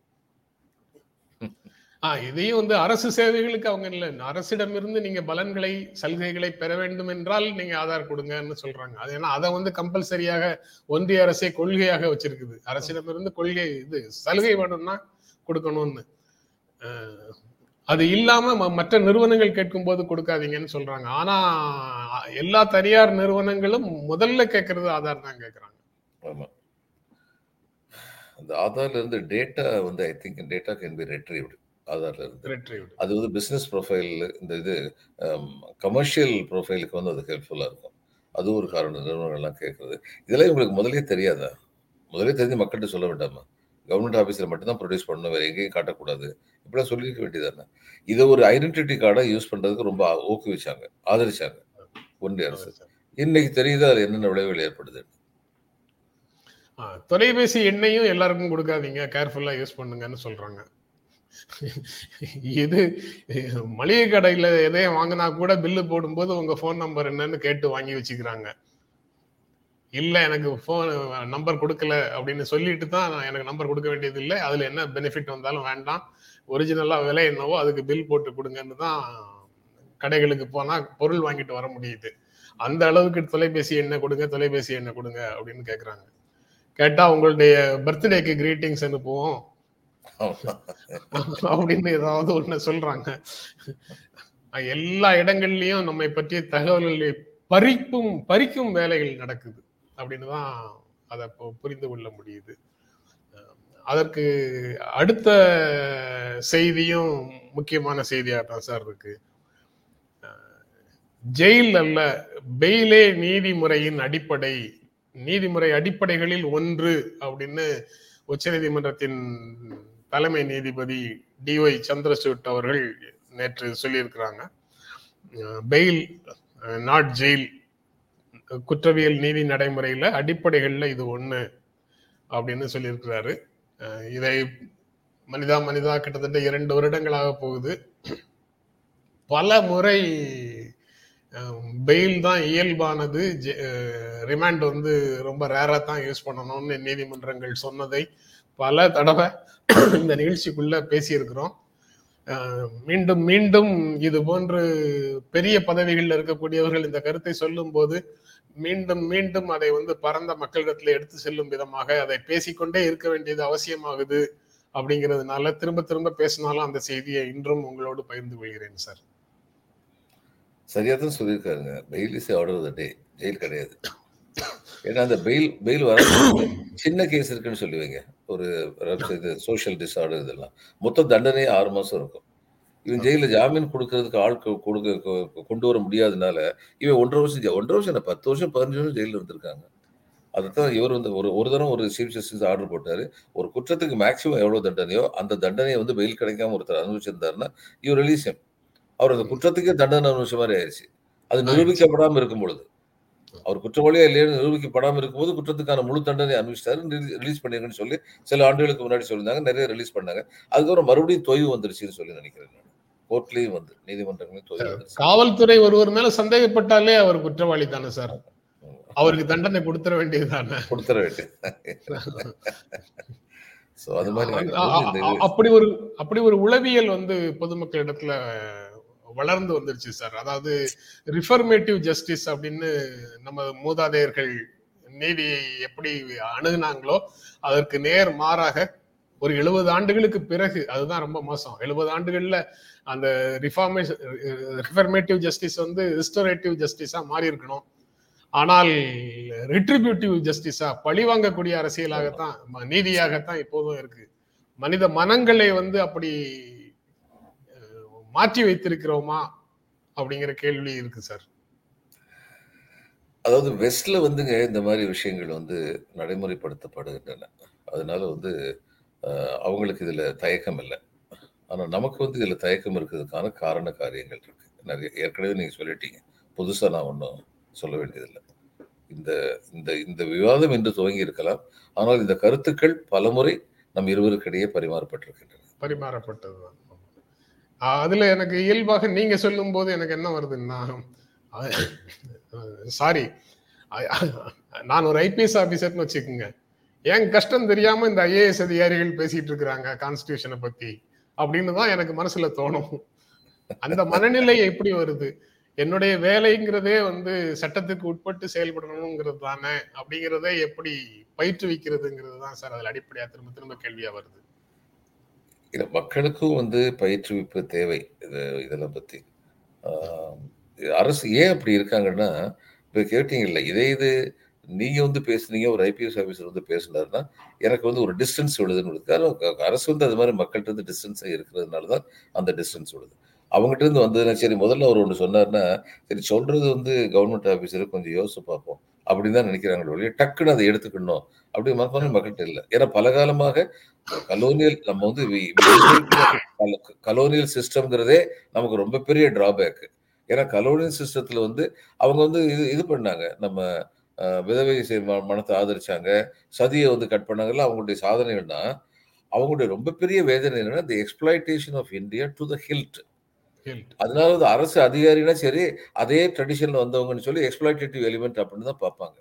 A: இதையும் வந்து அரசு சேவைகளுக்கு அவங்க இல்ல. அரசிடமிருந்து நீங்க பலன்களை சலுகைகளை பெற வேண்டும் என்றால் நீங்க ஆதார் கொடுங்கன்னு சொல்றாங்க. அது ஏன்னா அதை வந்து கம்பல்சரியாக ஒன்றிய அரசே கொள்கையாக வச்சிருக்குது. அரசிடமிருந்து கொள்கை இது சலுகை வேணும்னா கொடுக்கணும்னு. அது இல்லாம மற்ற நிறுவனங்கள் கேட்கும் போது கொடுக்காதீங்கன்னு சொல்றாங்க. ஆனா எல்லா தனியார் நிறுவனங்களும் முதல்ல கேட்கறது ஆதார் தான் கேட்கறாங்க.
B: ஆமா. அந்த ஆதார்ல இருந்து டேட்டா வந்து I think data can be retrieved ஆதார்ல இருந்து. அது வந்து பிசினஸ் ப்ரொஃபைல் இந்த இது கமர்ஷியல் ப்ரொஃபைலுக்கு வந்து அது ஹெல்ப்ஃபுல்லா இருக்கும். அது ஒரு காரணம் நிறுவனங்கள்லாம் கேட்கறது. இதெல்லாம் இவங்களுக்கு முதலே தெரியாதா? முதலே தெரிஞ்சு மக்கள்கிட்ட சொல்ல வேண்டாமா? கவர்மெண்ட் ஆஃபீஸில் மட்டும்தான் ப்ரொடியூஸ் பண்ணணும் வேற எங்கேயும் காட்டக்கூடாது. இப்படிலாம் சொல்லியிருக்க வேண்டியதானே இதை ஒரு ஐடென்டிட்டி கார்டாக யூஸ் பண்றதுக்கு ரொம்ப ஊக்குவிச்சாங்க ஆதரிச்சாங்க ஒன்றிய அரசு. இன்னைக்கு தெரியுது அது என்னென்ன விளைவுகள் ஏற்படுது?
A: தொலைபேசி எண்ணையும் எல்லாருக்கும் கொடுக்காதீங்க கேர்ஃபுல்லா யூஸ் பண்ணுங்கன்னு சொல்றாங்க. இது மளிகை கடையில எதையும் வாங்கினா கூட பில்லு போடும்போது உங்க ஃபோன் நம்பர் என்னன்னு கேட்டு வாங்கி வச்சுக்கிறாங்க. இல்ல எனக்கு ஃபோன் நம்பர் கொடுக்கல அப்படின்னு சொல்லிட்டு தான் எனக்கு நம்பர் கொடுக்க வேண்டியது இல்லை. அதுல என்ன பெனிஃபிட் வந்தாலும் வேண்டாம். ஒரிஜினலா விலை என்னவோ அதுக்கு பில் போட்டு கொடுங்கன்னு தான் கடைகளுக்கு போனா பொருள் வாங்கிட்டு வர முடியுது. அந்த அளவுக்கு தொலைபேசி எண்ணை கொடுங்க தொலைபேசி எண்ணை கொடுங்க அப்படின்னு கேக்குறாங்க. கேட்டா உங்களுடைய பர்த்டேக்கு கிரீட்டிங்ஸ் அனுப்புவோம். அப்படின்னு ஏதாவது ஒண்ணு சொல்றாங்க. எல்லா இடங்கள்லயும் நம்மை பற்றிய தகவல்களை பறிப்பும் பறிக்கும் வேலைகள் நடக்குது. அப்படின்னு தான் அதை புரிந்து கொள்ள முடியுது. அதற்கு அடுத்த செய்தியும் முக்கியமான செய்தியாக தான் சார் இருக்கு. ஜெயில் அல்ல பெயிலே நீதிமுறையின் அடிப்படை நீதிமுறை அடிப்படைகளில் ஒன்று அப்படின்னு உச்சநீதிமன்றத்தின் தலைமை நீதிபதி டிஒய் சந்திரசூட் அவர்கள் நேற்று சொல்லியிருக்கிறாங்க. பெயில் நாட் ஜெயில் குற்றவியல் நீதி நடைமுறையில அடிப்படைகள்ல இது ஒண்ணு அப்படின்னு சொல்லியிருக்கிறாரு. இதை மனிதா மனிதா கிட்டத்தட்ட இரண்டு வருடங்களாக போகுது. பல முறை பெயில் தான் இயல்பானது. ரிமாண்ட் வந்து ரொம்ப ரேரா தான் யூஸ் பண்ணணும்னு நீதிமன்றங்கள் சொன்னதை பல தடவை இந்த நிகழ்ச்சிக்குள்ள பேசியிருக்கிறோம். மீண்டும் மீண்டும் இது போன்று பெரிய பதவிகளில் இருக்கக்கூடியவர்கள் இந்த கருத்தை சொல்லும் போது மீண்டும் மீண்டும் அதை வந்து பரந்த மக்களிடத்துல எடுத்து செல்லும் விதமாக அதை பேசிக்கொண்டே இருக்க வேண்டியது அவசியமாகுது அப்படிங்கிறதுனால திரும்ப திரும்ப பேசினாலும் அந்த செய்தியை இன்றும் உங்களோடு பகிர்ந்து கொள்கிறேன் சார்.
B: சரியா தான் சொல்லியிருக்காருங்க. Bail is order the day jail கிடையாது. ஏன்னா அந்த பெயில் பெயில் வர சின்ன கேஸ் இருக்குன்னு சொல்லுவீங்க. ஒரு இது சோஷியல் டிஸார்டர் இதெல்லாம். மொத்த தண்டனை ஆறு மாசம் இருக்கும். இவன் ஜெயில ஜாமீன் கொடுக்கறதுக்கு ஆள் கொடுக்க கொண்டு வர முடியாதனால இவன் ஒன்றரை வருஷம் ஒன்றரை வருஷம் என்ன பத்து வருஷம் பதினஞ்சு வருஷம் ஜெயிலில் இருந்திருக்காங்க. அதுதான் இவர் வந்து ஒரு ஒரு தரம் ஒரு சீஃப் ஜஸ்டிஸ் ஆர்டர் போட்டாரு. ஒரு குற்றத்துக்கு மேக்சிமம் எவ்வளவு தண்டனையோ அந்த தண்டனையை வந்து பெயில் கிடைக்காம ஒருத்தர் அனுபவிச்சிருந்தாருன்னா இவர் ரிலீஸ் அவர் அந்த குற்றத்துக்கே தண்டனை அனுபவிச்ச மாதிரி ஆயிடுச்சு அது நிரூபிக்கப்படாமல் இருக்கும் பொழுது அவர் குற்றவாளியா இல்லைன்னு நிரூபிக்கப்படாமல் இருக்கும்போது குற்றத்துக்கான முழு தண்டனை அனுபவிச்சிட்டாரு. ரிலீஸ் பண்ணிருங்கன்னு சொல்லி சில ஆண்டுகளுக்கு முன்னாடி சொல்லியிருந்தாங்க. நிறைய ரிலீஸ் பண்ணாங்க. அதுக்கப்புறம் மறுபடியும் தொய்வு வந்துருச்சுன்னு சொல்லி நினைக்கிறேன் நான். கோர்ட்லயும் வந்து நீதிமன்றங்களையும்
A: காவல்துறை ஒருவர் மேல சந்தேகப்பட்டாலே அவர் குற்றவாளி தானே சார்? அவருக்கு தண்டனை கொடுத்துட வேண்டியது தானே?
B: கொடுத்துட வேண்டியது.
A: அப்படி ஒரு அப்படி ஒரு உளவியல் வந்து பொதுமக்கள் இடத்துல வளர்ந்து வந்துருச்சு சார். அதாவது ரிஃபர்மேட்டிவ் ஜஸ்டிஸ் அப்படின்னு நம்ம மூதாதையர்கள் நீதியை எப்படி அணுகுனாங்களோ அதற்கு நேர் மாறாக ஒரு எழுபது ஆண்டுகளுக்கு பிறகு அதுதான் ரொம்ப மோசம். எழுபது ஆண்டுகள்ல அந்த ரிஃபார்மேஷன் ரிஃபர்மேட்டிவ் ஜஸ்டிஸ் வந்து ரிஸ்டரேட்டிவ் ஜஸ்டிஸா மாறி இருக்கணும் ஆனால் ரிட்ரிபியூட்டிவ் ஜஸ்டிஸா பழி வாங்கக்கூடிய அரசியலாகத்தான் நீதியாகத்தான் இப்போதும் இருக்கு. மனித மனங்களை வந்து அப்படி மாற்றி வைத்திருக்கிறோமா அப்படிங்கிற கேள்வி இருக்கு சார்.
B: அதாவது வெஸ்ட்ல வந்துங்க இந்த மாதிரி விஷயங்கள் வந்து நடைமுறைப்படுத்தப்படுகின்றன. அதனால வந்து அவங்களுக்கு இதில் தயக்கம் இல்லை. ஆனால் நமக்கு வந்து இதில் தயக்கம் இருக்கிறதுக்கான காரண காரியங்கள் இருக்கு. நிறைய ஏற்கனவே நீங்கள் சொல்லிட்டீங்க. புதுசாக நான் ஒன்றும் சொல்ல வேண்டியதில்லை. இந்த இந்த இந்த விவாதம் என்று துவங்கி இருக்கலாம். ஆனால் இந்த கருத்துக்கள் பலமுறை நம் இருவருக்கிடையே பரிமாறப்பட்டிருக்கின்றன.
A: பரிமாறப்பட்டதுதான். தான் அதுல எனக்கு இயல்பாக நீங்க சொல்லும் போது எனக்கு என்ன வருதுன்னா சாரி. நான் ஒரு ஐபிஎஸ் ஆபீசர்னு வச்சுக்கோங்க. என் கஷ்டம் தெரியாம இந்த ஐஏஎஸ் அதிகாரிகள் பேசிட்டு இருக்கிறாங்க கான்ஸ்டியூஷனை பத்தி. அப்படின்னு தான் எனக்கு மனசுல தோணும். அந்த மனநிலை எப்படி வருது? என்னுடைய வேலைங்கிறதே வந்து சட்டத்துக்கு உட்பட்டு செயல்படணுங்கிறது தானே? அப்படிங்கிறதே எப்படி பயிற்றுவிக்கிறதுங்கிறது தான் சார் அதில் அடிப்படையாக திரும்ப திரும்ப கேள்வியாக வருது.
B: இல்லை மக்களுக்கும் வந்து பயிற்றுவிப்பு தேவை இது இதெல்லாம் பற்றி அரசு ஏன் அப்படி இருக்காங்கன்னா இப்போ கேட்டீங்கல்ல இதே இது நீங்க வந்து பேசுனீங்க ஒரு ஐபிஎஸ் ஆஃபீஸர் வந்து பேசினாருன்னா எனக்கு வந்து ஒரு டிஸ்டன்ஸ் விழுதுன்னு விழுது காரணம் அரசு வந்து அது மாதிரி மக்கள்கிட்ட இருந்து டிஸ்டன்ஸாக இருக்கிறதுனால தான் அந்த டிஸ்டன்ஸ் விழுது அவங்ககிட்ட இருந்து வந்ததுன்னா சரி முதல்ல அவர் ஒன்று சொன்னார்னா சரி சொல்றது வந்து கவர்மெண்ட் ஆஃபீஸரை கொஞ்சம் யோசிச்சு பார்ப்போம் அப்படின்னு தான் நினைக்கிறாங்களோ ஒழிய டக்குன்னு அதை எடுத்துக்கணும் அப்படி மக்கள் மக்கள்கிட்ட இல்லை. ஏன்னா பல காலமாக கலோனியல் நம்ம வந்து கலோனியல் சிஸ்டம்ங்கிறதே நமக்கு ரொம்ப பெரிய டிராபேக் ஏன்னா கலோனியல் சிஸ்டத்தில் வந்து அவங்க வந்து இது இது பண்ணாங்க. நம்ம விதவை மனத்தை ஆதரிச்சாங்க. சதியை வந்து கட் பண்ணாங்கல்ல அவங்களுடைய சாதனைகள்னா அவங்களுடைய ரொம்ப பெரிய வேதனை என்னன்னா the exploitation of India to the hilt. அதனால வந்து அரசு அதிகாரினா சரி அதே ட்ரெடிஷன்ல வந்தவங்கன்னு சொல்லி எக்ஸ்பிளாய்டேட்டிவ் எலிமெண்ட் அப்படின்னு தான் பார்ப்பாங்க.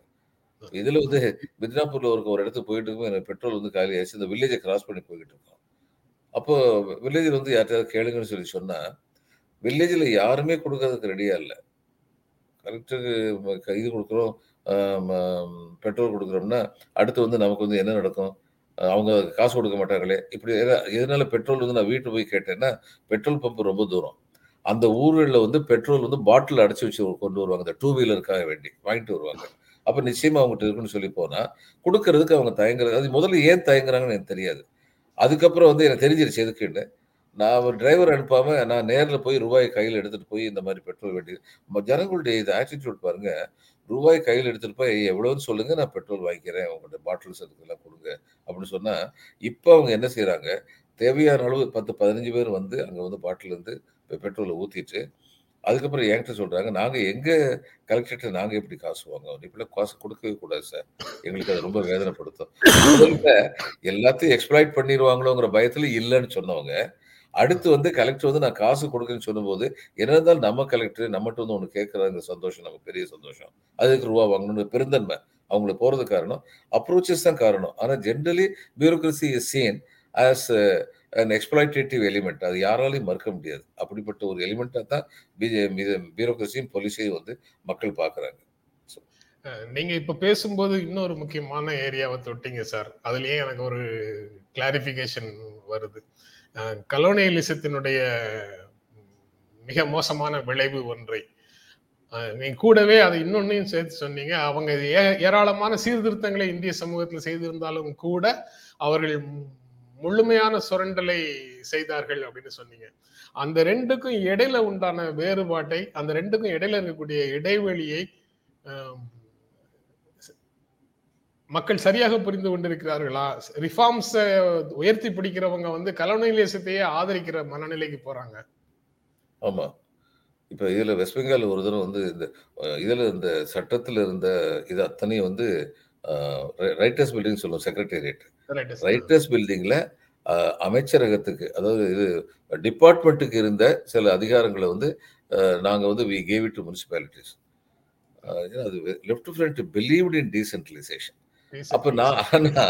B: இதுல வந்து மித்னாப்பூர்ல ஒரு ஒரு இடத்துக்கு போயிட்டு இருக்கும் எனக்கு பெட்ரோல் வந்து காலி ஆயிடுச்சு. இந்த வில்லேஜை கிராஸ் பண்ணி போய்கிட்டு இருக்கோம். அப்போ வில்லேஜில் வந்து யார்கிட்டயாவது கேளுங்கன்னு சொல்லி சொன்னா வில்லேஜில் யாருமே கொடுக்கறதுக்கு ரெடியா இல்லை. கரெக்டுக்கு இது கொடுக்குறோம். பெட்ரோல் கொடுக்குறோம்னா அடுத்து வந்து நமக்கு வந்து என்ன நடக்கும்? அவங்க காசு கொடுக்க மாட்டாங்களே இப்படி எதனால பெட்ரோல் வந்து நான் வீட்டு போய் கேட்டேன்னா பெட்ரோல் பம்ப் ரொம்ப தூரம். அந்த ஊர்களில் வந்து பெட்ரோல் வந்து பாட்டில் அடைச்சி வச்சு கொண்டு வருவாங்க. இந்த டூ வீலருக்காக வேண்டி வாங்கிட்டு வருவாங்க. அப்போ நிச்சயமாக அவங்ககிட்ட இருக்குன்னு சொல்லி போனால் கொடுக்கறதுக்கு அவங்க தயங்குறது அது முதல்ல ஏன் தயங்குறாங்கன்னு எனக்கு தெரியாது. அதுக்கப்புறம் வந்து எனக்கு தெரிஞ்சிருச்சு எதுக்குன்னு நான் ஒரு டிரைவர் அனுப்பாம நான் நேரில் போய் ரூபாய் கையில் எடுத்துகிட்டு போய் இந்த மாதிரி பெட்ரோல் வேண்டி ஜனங்களுடைய இது ஆட்டிடியூட் பாருங்கள் ரூபாய் கையில் எடுத்துட்டு போய் எவ்வளோன்னு சொல்லுங்க நான் பெட்ரோல் வாங்கிக்கிறேன். உங்களோட பாட்டில்ஸ் அதுக்கெல்லாம் கொடுங்க. அப்படின்னு சொன்னால் இப்போ அவங்க என்ன செய்கிறாங்க தேவையான அளவு பத்து பதினஞ்சு பேர் வந்து அங்கே வந்து பாட்டிலேருந்து இருந்து பெட்ரோலை ஊற்றிட்டு அதுக்கப்புறம் என்கிட்ட சொல்கிறாங்க நாங்கள் எங்கே கலெக்டர்கிட்ட நாங்கள் எப்படி காசு வாங்குவோம் இப்படிலாம் காசு கொடுக்கவே கூடாது சார். எங்களுக்கு அது ரொம்ப வேதனைப்படுத்தும். முதல்ல எல்லாத்தையும் எக்ஸ்ப்ளாய்ட் பண்ணிடுவாங்களோங்கிற பயத்துல இல்லைன்னு சொன்னவங்க அடுத்து வந்து கலெக்டர் வந்து நான் காசு கொடுக்குறேன்னு சொல்லும்போது என்ன இருந்தாலும் நம்ம கலெக்டர் நம்மகிட்ட வந்து ஒன்று கேட்கறாங்க சந்தோஷம் நமக்கு பெரிய சந்தோஷம். அதுக்கு ரூபா வாங்கணும்னு பெருந்தன்மை அவங்களுக்கு போகிறது காரணம். அப்ரோச்சஸ் தான் காரணம். ஆனால் generally bureaucracy is seen as and exploitative element அது யாராலையும் மறுக்க முடியாது. அப்படிப்பட்ட ஒரு எலிமெண்ட்டாக தான் பிஜே பியூரோக்ரஸியும் போலீஸையும் வந்து மக்கள் பார்க்குறாங்க.
A: நீங்க இப்ப பேசும்போது இன்னொரு முக்கியமான ஏரியாவை தொட்டீங்க சார் அதுலயே எனக்கு ஒரு கிளாரிபிகேஷன் வருது. கலோனியலிசத்தினுடைய மிக மோசமான விளைவு ஒன்றை. நீ கூடவே அதை இன்னொன்னையும் சேர்த்து சொன்னீங்க. அவங்க ஏ- ஏராளமான சீர்திருத்தங்களை இந்திய சமூகத்தில் செய்திருந்தாலும் கூட அவர்கள் முழுமையான சுரண்டலை செய்தார்கள் அப்படின்னு சொன்னீங்க. அந்த ரெண்டுக்கும் இடையில உண்டான வேறுபாட்டை அந்த ரெண்டுக்கும் இடையில இருக்கக்கூடிய இடைவெளியை மக்கள் சரியாக புரிந்து கொண்டிருக்கிறார்களா? ரிஃபார்ம்ஸ் உயர்த்தி பிடிக்கிறவங்க வந்து கலோனியலிசத்தையே ஆதரிக்கிற மனநிலைக்கு போறாங்க.
B: ஆமா. இப்போ இதுல வெஸ்ட் பெங்கால் ஒரு தடவை வந்து இந்த இதுல இந்த சட்டத்துல இருந்த இது அத்தனையும் வந்து ரைட்டர்ஸ் பில்டிங் சொல்லுவோம் செக்ரட்டேரியட். ரைட்டர்ஸ் பில்டிங்ல அமைச்சரகத்துக்கு அதாவது இது டிபார்ட்மெண்ட்டுக்கு இருந்த சில அதிகாரங்களை வந்து அஹ், நாங்க வந்து we gave it to municipalities அது left front believed in decentralisation அப்ப நான் ஆனா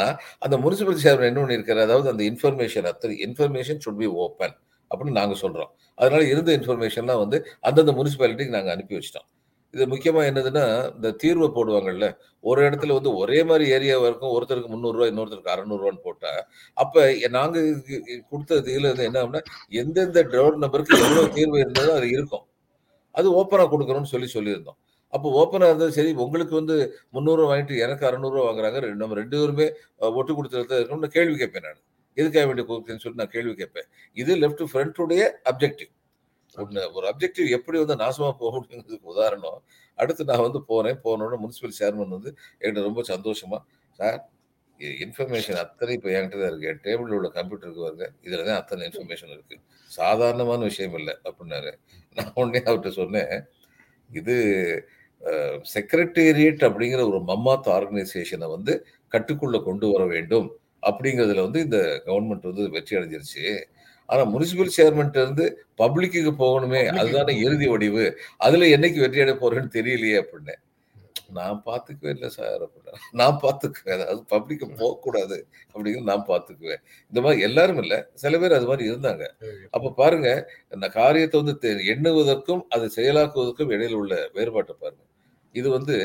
B: அந்த முனிசிபல் சேர்மன் என்ன பண்ணிருக்காரு அதாவது அந்த இன்ஃபர்மேஷன் அத்தனை இன்ஃபர்மேஷன் சுட் பி ஓப்பன் அப்படின்னு நாங்க சொல்றோம். அதனால இருந்த இன்ஃபர்மேஷன்லாம் வந்து அந்தந்த முனிசிபாலிட்டிக்கு நாங்க அனுப்பி வச்சிட்டோம். இது முக்கியமா என்னதுன்னா இந்த தீர்வை போடுவாங்கல்ல ஒரு இடத்துல வந்து ஒரே மாதிரி ஏரியாவா இருக்கும் ஒருத்தருக்கு முந்நூறுரூவா இன்னொருத்தருக்கு அறநூறுவான்னு போட்டா அப்ப நாங்க இது கொடுத்த இதுல இருந்து என்ன ஆகும்னா எந்தெந்த டோர் நம்பருக்கு எவ்வளவு தீர்வு இருந்ததோ அது இருக்கும். அது ஓப்பனா கொடுக்கணும்னு சொல்லி சொல்லியிருந்தோம். அப்போ ஓப்பனாக இருந்தாலும் சரி உங்களுக்கு வந்து முந்நூறுரூவா வாங்கிட்டு எனக்கு அறநூறுவா வாங்குறாங்க. ரெண்டு- நம்ம ரெண்டு பேருமே அஹ், ஒட்டு கொடுத்துருந்தா இருக்கணும்னு கேள்வி கேட்பேன் நான். எதுக்காக வேண்டிய கொடுக்குறேன்னு சொல்லி நான் கேள்வி கேட்பேன். இது லெஃப்ட் ஃப்ரண்ட்டுடைய அப்ஜெக்டிவ் ஒன்று ஒரு அப்ஜெக்டிவ் எப்படி வந்து நாசமாக போக முடியுங்கிறதுக்கு உதாரணம். அடுத்து நான் வந்து போனேன் போனோட முனிசிபல் சேர்மன் வந்து என்கிட்ட ரொம்ப சந்தோஷமா சார் இன்ஃபர்மேஷன் அத்தனை இப்போ என்கிட்ட தான் இருக்கு. என் டேபிளில் உள்ள கம்ப்யூட்டருக்கு வருங்க இதில் தான் அத்தனை இன்ஃபர்மேஷன் இருக்கு. சாதாரணமான விஷயம் இல்லை அப்படின்னாரு. நான் உடனே அவர்கிட்ட சொன்னேன் இது செக்ரட்டேரியட் அப்படிங்கிற ஒரு மம்மாத் ஆர்கனைசேஷனை வந்து கட்டுக்குள்ள கொண்டு வர வேண்டும் அப்படிங்கிறதுல வந்து இந்த கவர்மெண்ட் வந்து வெற்றி அடைஞ்சிருச்சு. ஆனா முனிசிபல் சேர்மன்ட் இருந்து பப்ளிக்கு போகணுமே அதுதானே. இறுதி வடிவு. அதுல என்னைக்கு வெற்றி அடைய போறேன்னு தெரியலையே அப்படின்னு. நான் பார்த்துக்கவே இல்லை சார் அப்படின்னா. நான் பார்த்துக்குவேன். அதாவது பப்ளிக்கு போகக்கூடாது அப்படிங்கிறது நான் பார்த்துக்குவேன். இந்த மாதிரி எல்லாரும் இல்லை. சில பேர் அது மாதிரி இருந்தாங்க. அப்ப பாருங்க இந்த காரியத்தை வந்து எண்ணுவதற்கும் அதை செயலாக்குவதற்கும் இடையில உள்ள வேறுபாட்டை பாருங்க. இது வந்து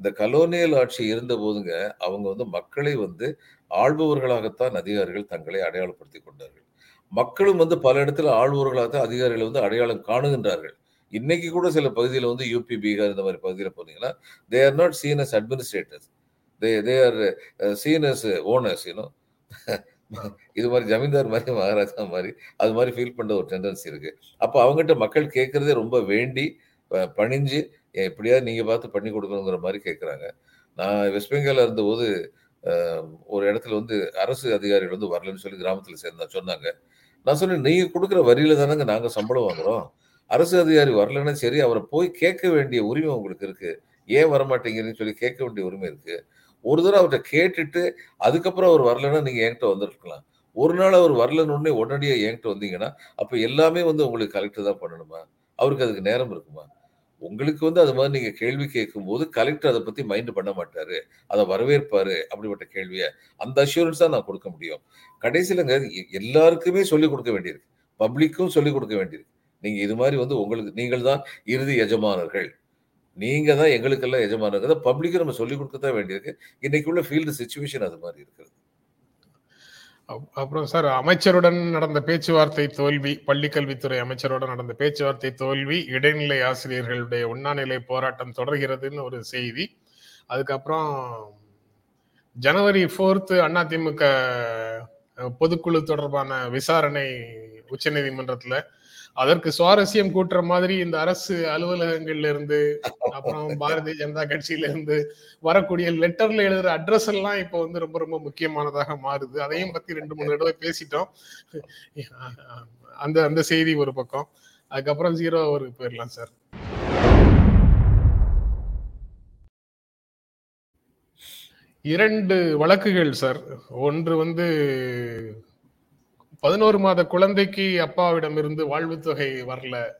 B: இந்த கலோனியல் ஆட்சி இருந்த போதுங்க அவங்க வந்து மக்களை வந்து ஆள்பவர்களாகத்தான் அதிகாரிகள் தங்களை அடையாளப்படுத்தி கொண்டார்கள். மக்களும் வந்து பல இடத்துல ஆள்பவர்களாகத்தான் அதிகாரிகளை வந்து அடையாளம் காணுகின்றார்கள். இன்னைக்கு கூட சில பகுதியில் வந்து யூபி பீகார் இந்த மாதிரி பகுதியில் போனீங்கன்னா they are not seen as administrators they they are seen as owners you know இது மாதிரி ஜமீன்தார் மாதிரி மகாராஜா மாதிரி அது மாதிரி ஃபீல் பண்ணுற ஒரு டெண்டன்சி இருக்குது அப்போ அவங்ககிட்ட மக்கள் கேட்குறதே ரொம்ப வேண்டி பணிஞ்சு எப்படியாவது நீங்கள் பார்த்து பண்ணி கொடுக்கணுங்கிற மாதிரி கேட்குறாங்க நான் வெஸ்ட் பெங்காலில் இருந்தபோது ஒரு இடத்துல வந்து அரசு அதிகாரிகள் வந்து வரலன்னு சொல்லி கிராமத்தில் சேர்ந்தா சொன்னாங்க. நான் சொன்னேன் நீங்கள் கொடுக்குற வரியில தானேங்க நாங்கள் சம்பளம் வாங்குறோம். அரசு அதிகாரி வரலன்னா சரி அவரை போய் கேட்க வேண்டிய உரிமை உங்களுக்கு இருக்குது ஏன் வரமாட்டேங்கிறீங்கன்னு சொல்லி கேட்க வேண்டிய உரிமை இருக்குது ஒரு தடவை அவர்கிட்ட கேட்டுட்டு அதுக்கப்புறம் அவர் வரலன்னா நீங்கள் என்கிட்ட வந்துருக்கலாம். ஒரு நாள் அவர் வரலன்னு உடனே உடனடியாக என்கிட்ட வந்தீங்கன்னா அப்போ எல்லாமே வந்து உங்களுக்கு கலெக்டர் தான் பண்ணணுமா? அவருக்கு அதுக்கு நேரம் இருக்குமா? உங்களுக்கு வந்து அது மாதிரி நீங்க கேள்வி கேட்கும் போது கலெக்டர் அதை பத்தி மைண்ட் பண்ண மாட்டாரு. அதை வரவேற்பாரு அப்படிப்பட்ட கேள்வியை அந்த அஷூரன்ஸ் தான் நான் கொடுக்க முடியும். கடைசியிலங்க எல்லாருக்குமே சொல்லிக் கொடுக்க வேண்டியிருக்கு. பப்ளிக்கும் சொல்லிக் கொடுக்க வேண்டியிருக்கு. நீங்க இது மாதிரி வந்து உங்களுக்கு நீங்கள் தான் இறுதி எஜமானர்கள். நீங்க தான் எங்களுக்கெல்லாம் எஜமானர்கள். பப்ளிக்கு நம்ம சொல்லிக் கொடுக்க தான் வேண்டியிருக்கு. இன்னைக்கு உள்ள ஃபீல்டு சுச்சுவேஷன் அது மாதிரி இருக்கிறது.
A: அப்புறம் சார் அமைச்சருடன் நடந்த பேச்சுவார்த்தை தோல்வி பள்ளிக்கல்வித்துறை அமைச்சருடன் நடந்த பேச்சுவார்த்தை தோல்வி இடைநிலை ஆசிரியர்களுடைய உண்ணாநிலை போராட்டம் தொடர்கிறதுன்னு ஒரு செய்தி. அதுக்கப்புறம் ஜனவரி ஃபோர்த்து அதிமுக பொதுக்குழு தொடர்பான விசாரணை உச்சநீதிமன்றத்துல அதற்கு சுவாரஸ்யம் கூட்டுற மாதிரி இந்த அரசு அலுவலகங்கள்ல இருந்து அப்புறம் பாரதிய ஜனதா கட்சியில இருந்து வரக்கூடிய லெட்டர்ல எழுதுற அட்ரஸ் எல்லாம் இப்போ வந்து ரொம்ப ரொம்ப முக்கியமானதாக மாறுது. அதையும் பத்தி ரெண்டு மூணு தடவை பேசிட்டோம். அந்த அந்த செய்தி ஒரு பக்கம். அதுக்கப்புறம் ஜீரோ அவருக்கு போயிடலாம் சார் இரண்டு வழக்குகள் சார் ஒன்று வந்து பதினோரு மாத குழந்தைக்கு அப்பாவிடம் இருந்து வாழ்வு தொகை வரல.